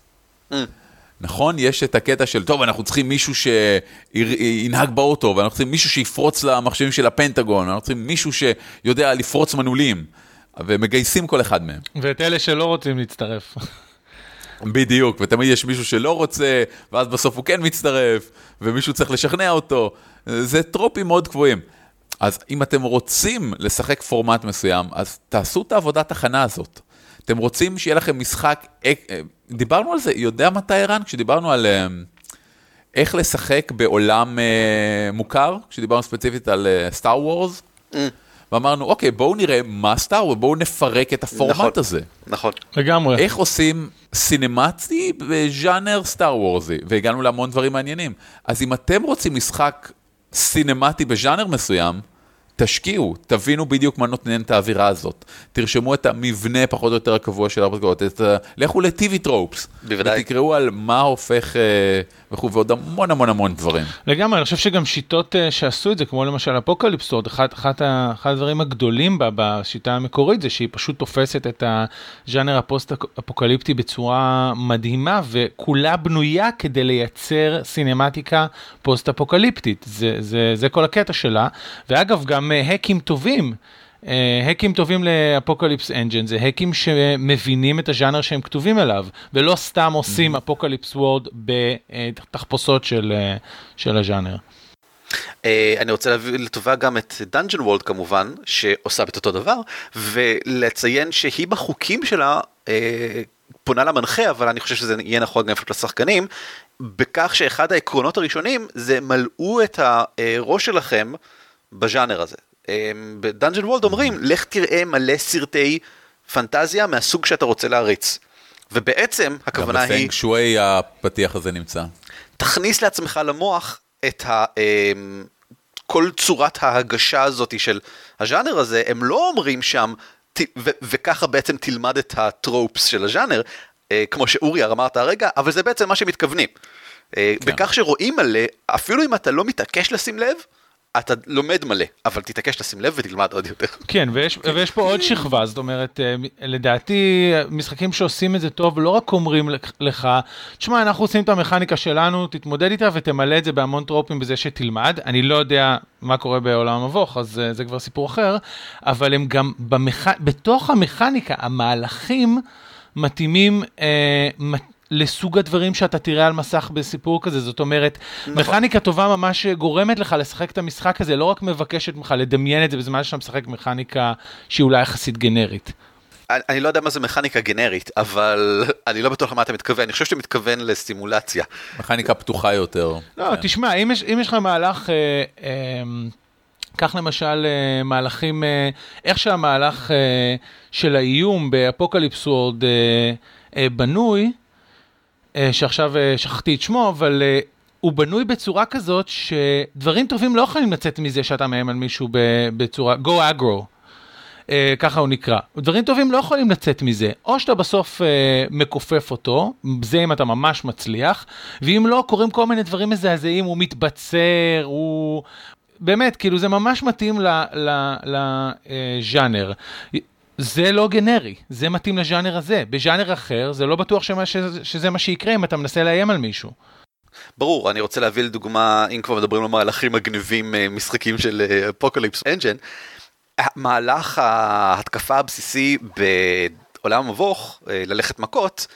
Speaker 1: נכון? יש את הקטע של, טוב, אנחנו צריכים מישהו שינהג באוטו, ואנחנו צריכים מישהו שיפרוץ למחשבים של הפנטגון, אנחנו צריכים מישהו שיודע לפרוץ מנעולים, ומגייסים כל אחד מהם.
Speaker 3: ואת אלה שלא רוצים להצטרף.
Speaker 1: בדיוק, ותמיד יש מישהו שלא רוצה, ואז בסוף הוא כן מצטרף, ומישהו צריך לשכנע אותו. זה טרופים מאוד קבועים. אז אם אתם רוצים לשחק פורמט מסוים, אז תעשו את העבודת הכנה הזאת. אתם רוצים שיהיה לכם משחק, אה, דיברנו על זה, יודע מתי ערן? כשדיברנו על אה, איך לשחק בעולם אה, מוכר, כשדיברנו ספציפית על סטאר וורס. Mm. ואמרנו, אוקיי, בואו נראה מה סטאר, ובואו נפרק את הפורמט נכון, הזה.
Speaker 2: נכון.
Speaker 3: לגמרי.
Speaker 1: איך עושים סינמטי בז'אנר סטאר וורזי, והגענו להמון דברים מעניינים. אז אם אתם רוצים משחק סינמטי בז'אנר מסוים, תשקיעו, תבינו בדיוק מה נותן את האווירה הזאת. תרשמו את המבנה פחות או יותר הקבוע של ארבע את ה... לכו לטיווי טרופס.
Speaker 2: בוודאי.
Speaker 1: ותקראו על מה הופך אה, וכו', ועוד המון המון המון דברים.
Speaker 3: לגמרי, אני חושב שגם שיטות אה, שעשו את זה, כמו למשל Apocalypse World, אחד, אחד, אחד הדברים הגדולים בה בשיטה המקורית זה שהיא פשוט תופסת את הז'אנר הפוסט-אפוקליפטי בצורה מדהימה, וכולה בנויה כדי לייצר סינמטיקה פוסט-אפוקליפטית. זה, זה, זה כל הקטע שלה. ואגב, גם גם האקים טובים. האקים טובים ל Apocalypse Engine זה האקים שמבינים את הז'אנר שהם כתובים אליו ולא סתם עושים Apocalypse World בתחפושות של, אה, של הז'אנר.
Speaker 2: אני רוצה להביא לטובה גם את Dungeon World כמובן שעושה את אותו דבר ולציין שהיא בחוקים שלה פונה למנחה אבל אני חושב שזה יהיה נכון גם לשחקנים בכך שאחד העקרונות הראשונים זה מלאו את הראש שלכם בז'אנר הזה. אמ, ב Dungeon World אומרים, לך תראה מלא סרטי פנטזיה מהסוג שאתה רוצה להריץ. ובעצם הכוונה היא...
Speaker 1: גם בפנג שווי הפתיח הזה נמצא.
Speaker 2: תכניס לעצמך למוח את ה... אמ, כל צורת ההגשה הזאת של הז'אנר הזה, הם לא אומרים שם, ו- וככה בעצם תלמד את הטרופס של הז'אנר, אה, כמו שאורי אמרת הרגע, אבל זה בעצם מה שמתכוונים. אה, כן. בכך שרואים מלא, אפילו אם אתה לא מתעקש לשים לב, אתה לומד מלא, אבל תתעקש לשים לב ותלמד עוד יותר.
Speaker 3: כן, ויש, ויש פה עוד שכבה, זאת אומרת, אה, לדעתי, משחקים שעושים את זה טוב, לא רק אומרים לך, תשמע, אנחנו עושים את המכניקה שלנו, תתמודד איתה ותמלא את זה בהמון טרופים בזה שתלמד. אני לא יודע מה קורה בעולם המבוך, אז אה, זה כבר סיפור אחר, אבל הם גם במכ... בתוך המכניקה, המהלכים מתאימים, אה, לסוג הדברים שאתה תראה על מסך בסיפור כזה, זאת אומרת, נכון. מכניקה טובה ממש גורמת לך לשחק את המשחק הזה, לא רק מבקשת ממך לדמיין את זה בזמן שאתה משחק מכניקה שהיא אולי יחסית גנרית.
Speaker 2: אני, אני לא יודע מה זה מכניקה גנרית, אבל אני לא בטוח למה אתה מתכוון, אני חושב שאתה מתכוון לסימולציה.
Speaker 1: מכניקה פתוחה יותר.
Speaker 3: לא, כן. תשמע, אם יש, אם יש לך מהלך... אה, אה, קח למשל אה, מהלכים, אה, איך שהמהלך אה, של האיום ב Apocalypse World בנוי, אה, שעכשיו אה, שכחתי את שמו, אבל אה, הוא בנוי בצורה כזאת שדברים טובים לא יכולים לצאת מזה שאתה מאיים על מישהו בצורה, go agro. Uh, ככה הוא נקרא. דברים טובים לא יכולים לצאת מזה, או שאתה בסוף uh, מכופף אותו, זה אם אתה ממש מצליח, ואם לא, קורים כל מיני דברים מזעזעים, הוא מתבצר, הוא... באמת, כאילו זה ממש מתאים לז'אנר. זה לא גנרי, זה מתאים לז'אנר הזה. בז'אנר אחר, זה לא בטוח שמה, שזה, שזה מה שיקרה אם אתה מנסה לאיים על מישהו.
Speaker 2: ברור, אני רוצה להביא לדוגמה, אם כבר מדברים על מהלכים מגניבים, אה, משחקים של Apocalypse אה, Engine, מהלך ההתקפה הבסיסי בעולם המבוך, אה, ללכת מכות,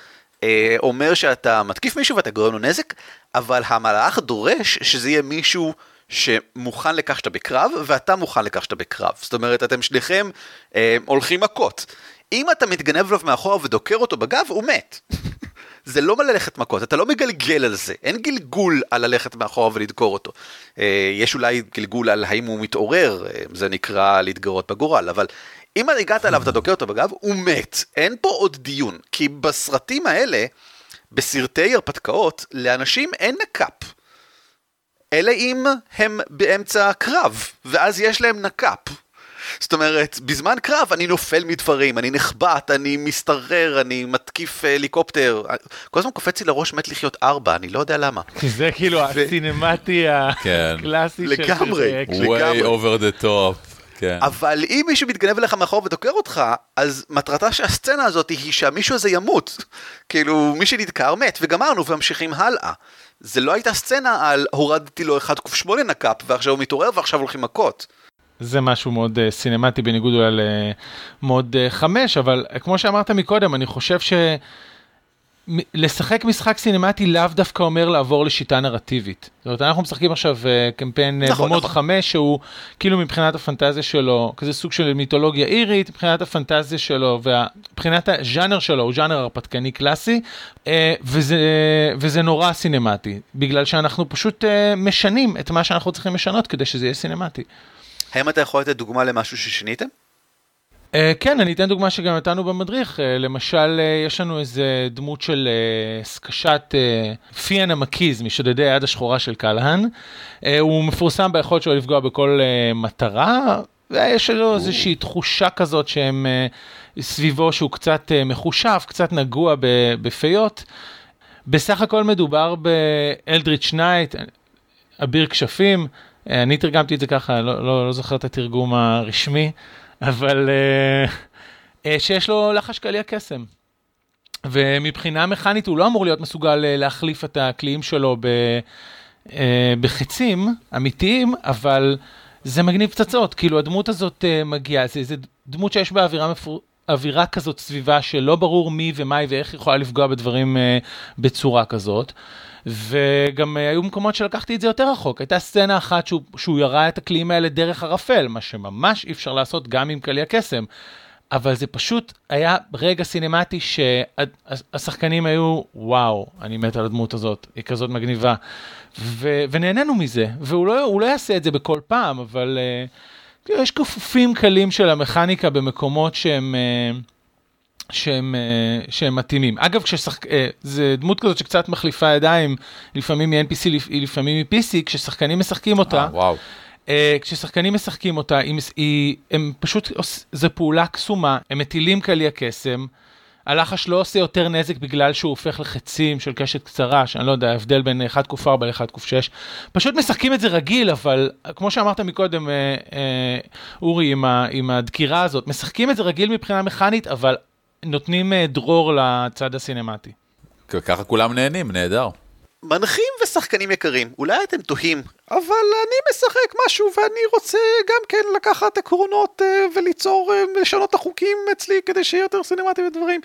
Speaker 2: אומר שאתה מתקיף מישהו ואתה גורם לו נזק, אבל המהלך דורש שזה יהיה מישהו שמוכן לכך שאתה בקרב, ואתה מוכן לכך שאתה בקרב. זאת אומרת, אתם שניכם אה, הולכים מכות. אם אתה מתגנב עליו מאחורה ודוקר אותו בגב, הוא מת. זה לא ללכת מכות, אתה לא מגלגל על זה, אין גלגול על ללכת מאחורה ולדקור אותו. אה, יש אולי גלגול על האם הוא מתעורר, אה, זה נקרא להתגרות בגורל, אבל אם הגעת אליו ואתה דוקר אותו בגב, הוא מת. אין פה עוד דיון, כי בסרטים האלה, בסרטי הרפתקאות, לאנשים אין נק"פ. אלא אם הם באמצע קרב, ואז יש להם נק"פ. זאת אומרת, בזמן קרב אני נופל מדברים, אני נחבט, אני מסתחרר, אני מתקיף הליקופטר. כל הזמן קופץ לי לראש מת לחיות ארבע, אני לא יודע למה.
Speaker 3: כי זה כאילו הסינמטי
Speaker 1: כן.
Speaker 3: הקלאסי של...
Speaker 2: לגמרי,
Speaker 1: way over the top. כן.
Speaker 2: אבל אם מישהו מתגנב אליך מאחור ודוקר אותך, אז מטרתה של הסצנה הזאת היא שהמישהו הזה ימות. כאילו, מי שנדקר מת, וגמרנו, וממשיכים הלאה. זה לא הייתה סצנה על הורדתי לו 1ק8 נקאפ, ועכשיו הוא מתעורר ועכשיו הולכים מכות.
Speaker 3: זה משהו מאוד uh, סינמטי בניגוד אולי למוד uh, 5, אבל uh, כמו שאמרת מקודם, אני חושב ש... לשחק משחק סינמטי לאו דווקא אומר לעבור לשיטה נרטיבית. זאת אומרת, אנחנו משחקים עכשיו uh, קמפיין נכון, במוד נכון. 5, שהוא כאילו מבחינת הפנטזיה שלו, כזה סוג של מיתולוגיה אירית, מבחינת הפנטזיה שלו ומבחינת הז'אנר שלו, הוא ז'אנר הרפתקני קלאסי, uh, וזה, וזה נורא סינמטי, בגלל שאנחנו פשוט משנים את מה שאנחנו צריכים לשנות כדי שזה יהיה סינמטי.
Speaker 2: האם אתה יכול לתת דוגמה למשהו ששיניתם?
Speaker 3: Uh, כן, אני אתן דוגמה שגם נתנו במדריך. Uh, למשל, uh, יש לנו איזה דמות של uh, קשת uh, פיאן המקיז משודדי היד השחורה של קלהן. Uh, הוא מפורסם ביכולת שלו לפגוע בכל uh, מטרה, ויש לו איזושהי תחושה כזאת שהם uh, סביבו שהוא קצת uh, מכושף, קצת נגוע בפיות. בסך הכל מדובר ב Eldritch Knight, אביר כשפים. אני תרגמתי את זה ככה, לא, לא, לא זוכר את התרגום הרשמי. אבל uh, שיש לו לחש קליע קסם. ומבחינה מכנית הוא לא אמור להיות מסוגל uh, להחליף את הקליעים שלו ב, uh, בחצים אמיתיים, אבל זה מגניב פצצות, כאילו הדמות הזאת uh, מגיעה, זה, זה דמות שיש בה אווירה מפור... אווירה כזאת סביבה שלא ברור מי ומה היא ואיך יכולה לפגוע בדברים uh, בצורה כזאת. וגם אה, היו מקומות שלקחתי את זה יותר רחוק. הייתה סצנה אחת שהוא, שהוא ירה את הכלים האלה דרך ערפל, מה שממש אי אפשר לעשות גם עם קליע קסם. אבל זה פשוט היה רגע סינמטי שהשחקנים היו, וואו, אני מת על הדמות הזאת, היא כזאת מגניבה. ו, ונהנינו מזה, והוא לא, לא יעשה את זה בכל פעם, אבל uh, יש כפופים קלים של המכניקה במקומות שהם... Uh, שהם, אה, שהם מתאימים. אגב, כששחק... אה, זה דמות כזאת שקצת מחליפה ידיים, לפעמים מ-NPC, לפעמים מ-PC, כששחקנים משחקים אותה,
Speaker 1: 아, וואו.
Speaker 3: Uh, כששחקנים משחקים אותה, היא, היא, הם פשוט, זו פעולה קסומה, הם מטילים קליע קסם, הלחש לא עושה יותר נזק בגלל שהוא הופך לחצים של קשת קצרה, שאני לא יודע, ההבדל בין 1ק4 ל-1ק6. פשוט משחקים את זה רגיל, אבל כמו שאמרת מקודם, אה, אה, אורי, עם, ה, עם הדקירה הזאת, משחקים את זה רגיל מבחינה מכנית, אבל נותנים אה, דרור לצד הסינמטי.
Speaker 1: ככה כולם נהנים, נהדר.
Speaker 2: מנחים ושחקנים יקרים, אולי אתם תוהים, אבל אני משחק משהו ואני רוצה גם כן לקחת עקרונות אה, וליצור, אה, לשנות את החוקים אצלי כדי שיהיה יותר סינמטי ודברים.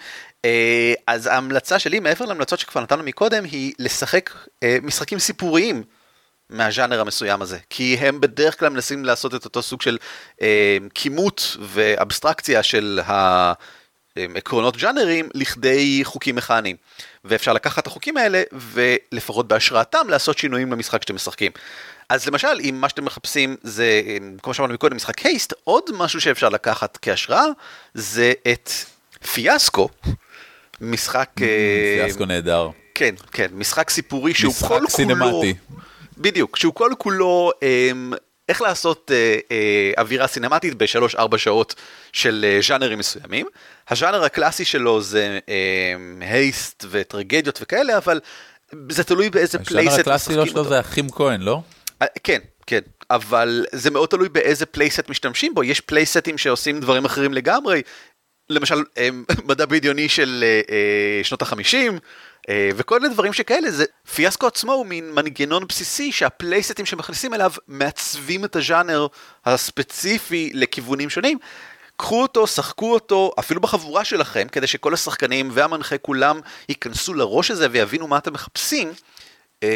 Speaker 2: אז ההמלצה שלי, מעבר להמלצות שכבר נתנו מקודם, היא לשחק משחקים סיפוריים מהז'אנר המסוים הזה, כי הם בדרך כלל מנסים לעשות את אותו סוג של כימות ואבסטרקציה של ה... עקרונות ג'אנרים לכדי חוקים מכניים. ואפשר לקחת את החוקים האלה ולפחות בהשראתם לעשות שינויים למשחק שאתם משחקים. אז למשל, אם מה שאתם מחפשים זה, כמו שאמרנו מקודם, משחק הייסט, עוד משהו שאפשר לקחת כהשראה זה את פיאסקו, משחק...
Speaker 1: Mm, אה, פיאסקו נהדר.
Speaker 2: כן, כן, משחק סיפורי שהוא כל
Speaker 1: כולו... משחק סינמטי.
Speaker 2: בדיוק, שהוא כל כולו אמ, איך לעשות אה, אה, אווירה סינמטית בשלוש-ארבע שעות של אה, ז'אנרים מסוימים. הז'אנר הקלאסי שלו זה אה, הייסט וטרגדיות וכאלה, אבל זה תלוי באיזה פלייסט
Speaker 1: משחקים אותו. הז'אנר הקלאסי שלו זה אחים כהן, לא?
Speaker 2: אה, כן, כן, אבל זה מאוד תלוי באיזה פלייסט משתמשים בו, יש פלייסטים שעושים דברים אחרים לגמרי. למשל, אה, מדע בדיוני של אה, אה, שנות החמישים, וכל מיני דברים שכאלה, זה, פיאסקו עצמו הוא מין מנגנון בסיסי שהפלייסטים שמכניסים אליו מעצבים את הז'אנר הספציפי לכיוונים שונים. קחו אותו, שחקו אותו, אפילו בחבורה שלכם, כדי שכל השחקנים והמנחה כולם ייכנסו לראש הזה ויבינו מה אתם מחפשים. אמ,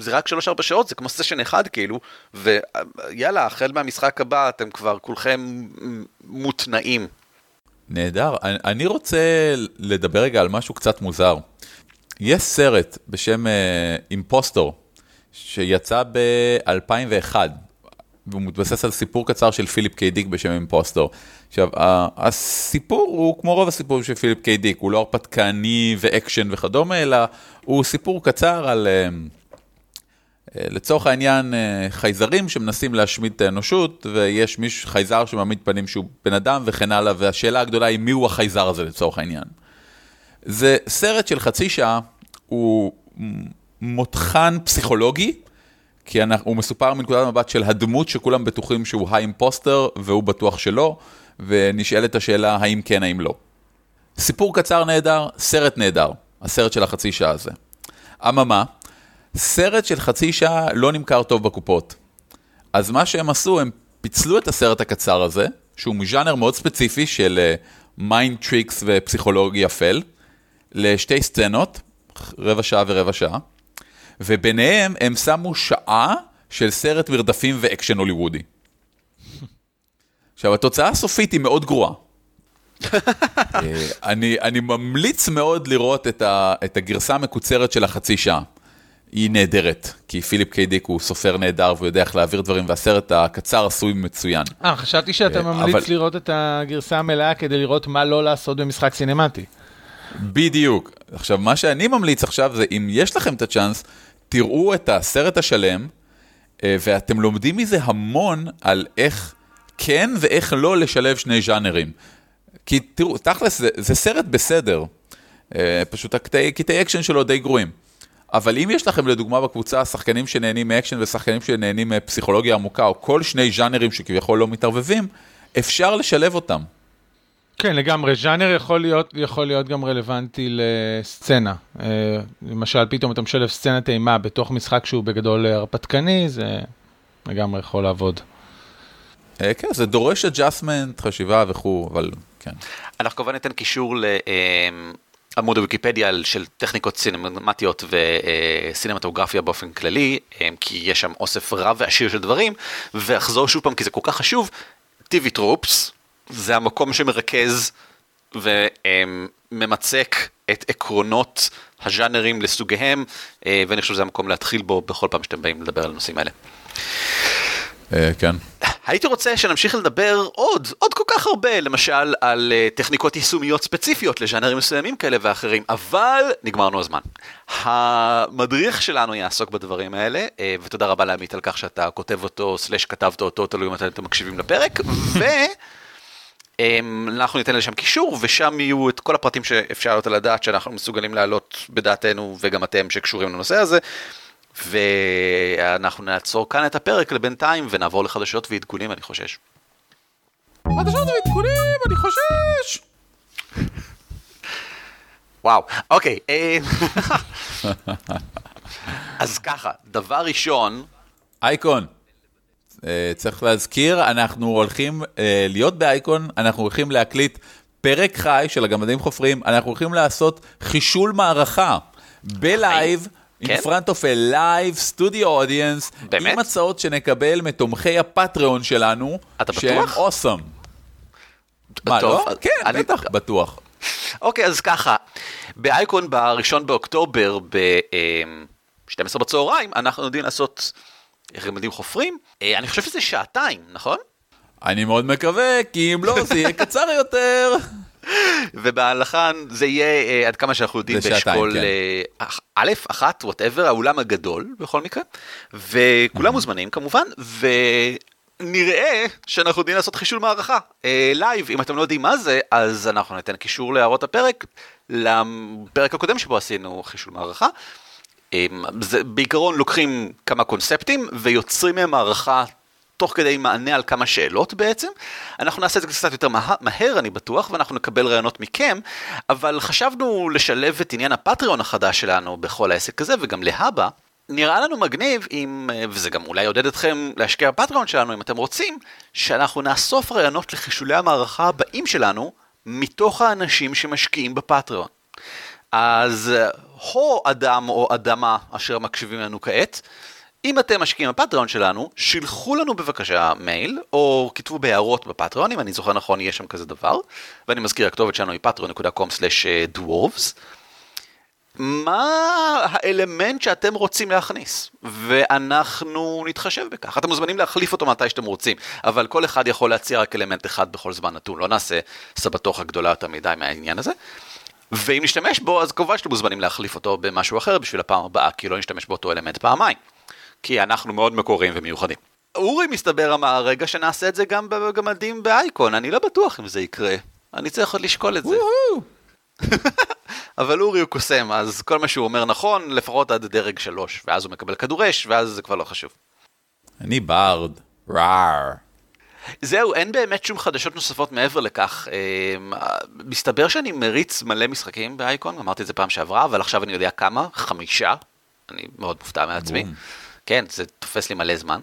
Speaker 2: זה רק 3-4 שעות, זה כמו סשן אחד כאילו, ויאללה, החל מהמשחק הבא אתם כבר כולכם מותנעים.
Speaker 1: נהדר. אני רוצה לדבר רגע על משהו קצת מוזר. יש סרט בשם Impostor, uh, שיצא ב-2001, והוא מתבסס על סיפור קצר של פיליפ קיי דיק בשם Impostor. עכשיו, הסיפור הוא כמו רוב הסיפורים של פיליפ קיי דיק, הוא לא הרפתקני ואקשן וכדומה, אלא הוא סיפור קצר על, אה, אה, לצורך העניין, אה, חייזרים שמנסים להשמיד את האנושות, ויש מישהו, חייזר שמעמיד פנים שהוא בן אדם וכן הלאה, והשאלה הגדולה היא מיהו החייזר הזה לצורך העניין. זה סרט של חצי שעה, הוא מותחן פסיכולוגי, כי הוא מסופר מנקודת מבט של הדמות שכולם בטוחים שהוא האימפוסטר והוא בטוח שלא, ונשאלת השאלה האם כן, האם לא. סיפור קצר נהדר, סרט נהדר, הסרט של החצי שעה הזה. אממה, סרט של חצי שעה לא נמכר טוב בקופות. אז מה שהם עשו, הם פיצלו את הסרט הקצר הזה, שהוא מז'אנר מאוד ספציפי של mind tricks ופסיכולוגיה אפלה, לשתי סצנות, רבע שעה ורבע שעה, וביניהם הם שמו שעה של סרט מרדפים ואקשן הוליוודי. עכשיו, התוצאה הסופית היא מאוד גרועה. אה, אני, אני ממליץ מאוד לראות את, ה, את הגרסה המקוצרת של החצי שעה. היא נהדרת, כי פיליפ קיי דיק הוא סופר נהדר והוא יודע איך להעביר דברים, והסרט הקצר עשוי מצוין.
Speaker 3: אה, חשבתי שאתה אה, ממליץ אבל... לראות את הגרסה המלאה כדי לראות מה לא לעשות במשחק סינמטי.
Speaker 1: בדיוק. עכשיו, מה שאני ממליץ עכשיו זה, אם יש לכם את הצ'אנס, תראו את הסרט השלם, אה, ואתם לומדים מזה המון על איך כן ואיך לא לשלב שני ז'אנרים. כי תראו, תכלס, זה, זה סרט בסדר, אה, פשוט הקטעי אקשן שלו די גרועים. אבל אם יש לכם לדוגמה בקבוצה שחקנים שנהנים מאקשן ושחקנים שנהנים מפסיכולוגיה עמוקה, או כל שני ז'אנרים שכביכול לא מתערבבים, אפשר לשלב אותם.
Speaker 3: כן, לגמרי. ז'אנר יכול להיות, יכול להיות גם רלוונטי לסצנה. אה, למשל, פתאום אתה משלב סצנת אימה בתוך משחק שהוא בגדול הרפתקני, זה לגמרי יכול לעבוד.
Speaker 1: אה, כן, זה דורש adjustment, חשיבה וכו', אבל כן.
Speaker 2: אנחנו כמובן ניתן קישור לעמוד הוויקיפדיה של טכניקות סינמטיות וסינמטוגרפיה באופן כללי, אה, כי יש שם אוסף רב ועשיר של דברים, ואחזור שוב פעם כי זה כל כך חשוב, TV טרופס, זה המקום שמרכז וממצק את עקרונות הז'אנרים לסוגיהם, אה, ואני חושב שזה המקום להתחיל בו בכל פעם שאתם באים לדבר על הנושאים האלה.
Speaker 1: אה, כן.
Speaker 2: הייתי רוצה שנמשיך לדבר עוד, עוד כל כך הרבה, למשל על uh, טכניקות יישומיות ספציפיות לז'אנרים מסוימים כאלה ואחרים, אבל נגמרנו הזמן. המדריך שלנו יעסוק בדברים האלה, ותודה רבה לעמית על כך שאתה כותב אותו, סלש כתבת אותו, תלוי מתי אתם מקשיבים לפרק, ו... אמ, אנחנו ניתן לשם קישור ושם יהיו את כל הפרטים שאפשר יותר לדעת שאנחנו מסוגלים להעלות בדעתנו וגם אתם שקשורים לנושא הזה. ואנחנו נעצור כאן את הפרק לבינתיים ונעבור לחדשות ועדכונים אני חושש.
Speaker 1: חדשות ועדכונים אני חושש.
Speaker 2: וואו, אוקיי. אה, אז ככה, דבר ראשון...
Speaker 1: אייקון. אה, צריך להזכיר, אנחנו הולכים אה, להיות באייקון, אנחנו הולכים להקליט פרק חי של הגמדים חופרים, אנחנו הולכים לעשות חישול מערכה בלייב. in כן? front of a live studio audience, באמת? עם הצעות שנקבל מתומכי הפטריון שלנו,
Speaker 2: אתה שהם
Speaker 1: אוסם. מה, לא? כן, אני... בטח, בטוח.
Speaker 2: אוקיי, אז ככה, באייקון בראשון באוקטובר, ב-12 אה, בצהריים, אנחנו יודעים לעשות גמדים חופרים, אה, אני חושב שזה שעתיים, נכון?
Speaker 1: אני מאוד מקווה, כי אם לא, זה יהיה קצר יותר.
Speaker 2: ובהלכה זה יהיה, אה, עד כמה שאנחנו יודעים, באשכול כן. אה, א', אחת, וואטאבר, האולם הגדול בכל מקרה, וכולם מוזמנים כמובן, ונראה שאנחנו יודעים לעשות חישול מערכה לייב, אם אתם לא יודעים מה זה, אז אנחנו ניתן קישור להערות הפרק, לפרק הקודם שבו עשינו חישול מערכה. זה, בעיקרון לוקחים כמה קונספטים ויוצרים מהם מערכה תוך כדי מענה על כמה שאלות בעצם. אנחנו נעשה את זה קצת יותר מה, מהר אני בטוח ואנחנו נקבל רעיונות מכם, אבל חשבנו לשלב את עניין ה Patreon החדש שלנו בכל העסק הזה וגם להבא. נראה לנו מגניב אם, אה, וזה גם אולי יעודד אתכם להשקיע בפטריון שלנו אם אתם רוצים, שאנחנו נאסוף רעיונות לחישולי המערכה הבאים שלנו מתוך האנשים שמשקיעים בפטריון. אז אה, הו אדם או אדמה אשר מקשיבים לנו כעת, אם אתם משקיעים בפטריון שלנו, שילחו לנו בבקשה מייל, או כתבו בהערות בפטריון, אם אני זוכר נכון יהיה שם כזה דבר, ואני מזכיר, הכתובת שלנו היא patreon.com/dwarves. מה האלמנט שאתם רוצים להכניס, ואנחנו נתחשב בכך. אתם מוזמנים להחליף אותו מתי שאתם רוצים, אבל כל אחד יכול להציע רק אלמנט אחד בכל זמן נתון, לא נעשה סבתוך הגדולה יותר מדי מהעניין הזה. ואם נשתמש בו, אז כמובן שאתם מוזמנים להחליף אותו במשהו אחר בשביל הפעם הבאה, כי לא נשתמש באותו אלמנט פעמיים. כי אנחנו מאוד מקוריים ומיוחדים. אורי מסתבר אמר רגע שנעשה את זה גם בגמדים באייקון, אני לא בטוח אם זה יקרה. אני צריך עוד לשקול את זה. אבל אורי הוא קוסם, אז כל מה שהוא אומר נכון, לפחות עד דרג שלוש, ואז הוא מקבל כדור אש, ואז זה כבר לא חשוב.
Speaker 1: אני ברד, ראר.
Speaker 2: זהו, אין באמת שום חדשות נוספות מעבר לכך. אמ, מסתבר שאני מריץ מלא משחקים באייקון, אמרתי את זה פעם שעברה, אבל עכשיו אני יודע כמה, חמישה. אני מאוד מופתע מעצמי. בום. כן, זה תופס לי מלא זמן.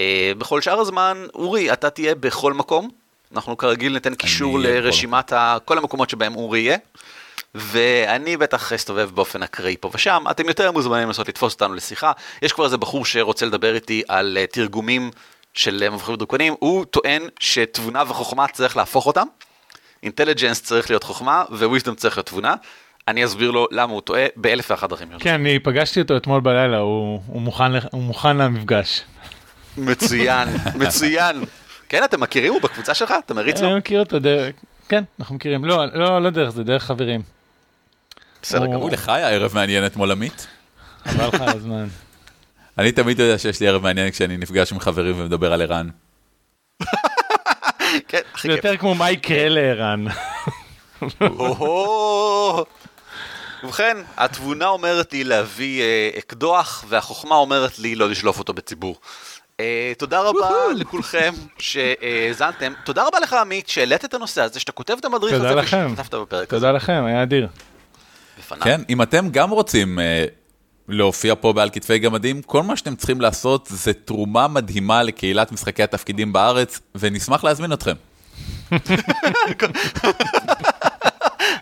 Speaker 2: אה, בכל שאר הזמן, אורי, אתה תהיה בכל מקום. אנחנו כרגיל ניתן קישור לרשימת ה... כל המקומות שבהם אורי יהיה. ואני בטח אסתובב באופן אקראי פה ושם, אתם יותר מוזמנים לנסות לתפוס אותנו לשיחה. יש כבר איזה בחור שרוצה לדבר איתי על uh, תרגומים של uh, מבחרים ודרקונים, הוא טוען שתבונה וחוכמה צריך להפוך אותם, אינטליג'נס צריך להיות חוכמה וויזדום צריך להיות תבונה. אני אסביר לו למה הוא טועה באלף ואחת דרכים.
Speaker 3: כן, אני פגשתי אותו אתמול בלילה, הוא, הוא, מוכן, הוא מוכן למפגש.
Speaker 2: מצוין, מצוין. כן, אתם מכירים? הוא בקבוצה שלך? אתה מריץ לו?
Speaker 3: אני מכיר אותו דרך, כן, אנחנו מכירים. לא, לא, לא דרך זה, דרך חברים.
Speaker 1: בסדר גמור. לך היה ערב מעניין אתמול עמית.
Speaker 3: חבל לך על הזמן.
Speaker 1: אני תמיד יודע שיש לי ערב מעניין כשאני נפגש עם חברים ומדבר על ערן.
Speaker 3: כן, זה יותר כמו מה יקרה לערן.
Speaker 2: ובכן, התבונה אומרת לי להביא אה, אקדוח, והחוכמה אומרת לי לא לשלוף אותו בציבור. אה, תודה רבה לכולכם שהאזנתם. תודה רבה לך עמית שהעלית את הנושא הזה, שאתה כותב את המדריך הזה
Speaker 3: ושכתבת בפרק הזה. תודה לכם, היה אדיר.
Speaker 1: כן, אם אתם גם רוצים אה, להופיע פה בעל כתפי גמדים, כל מה שאתם צריכים לעשות זה תרומה מדהימה לקהילת משחקי התפקידים בארץ, ונשמח להזמין אתכם.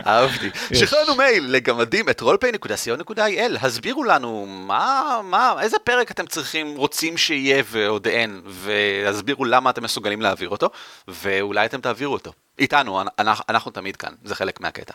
Speaker 2: אהבתי. שחררנו מייל לגמדים את roleplay.co.il, הסבירו לנו מה, מה, איזה פרק אתם צריכים, רוצים שיהיה ועוד אין, והסבירו למה אתם מסוגלים להעביר אותו, ואולי אתם תעבירו אותו. איתנו, אנחנו, אנחנו תמיד כאן, זה חלק מהקטע.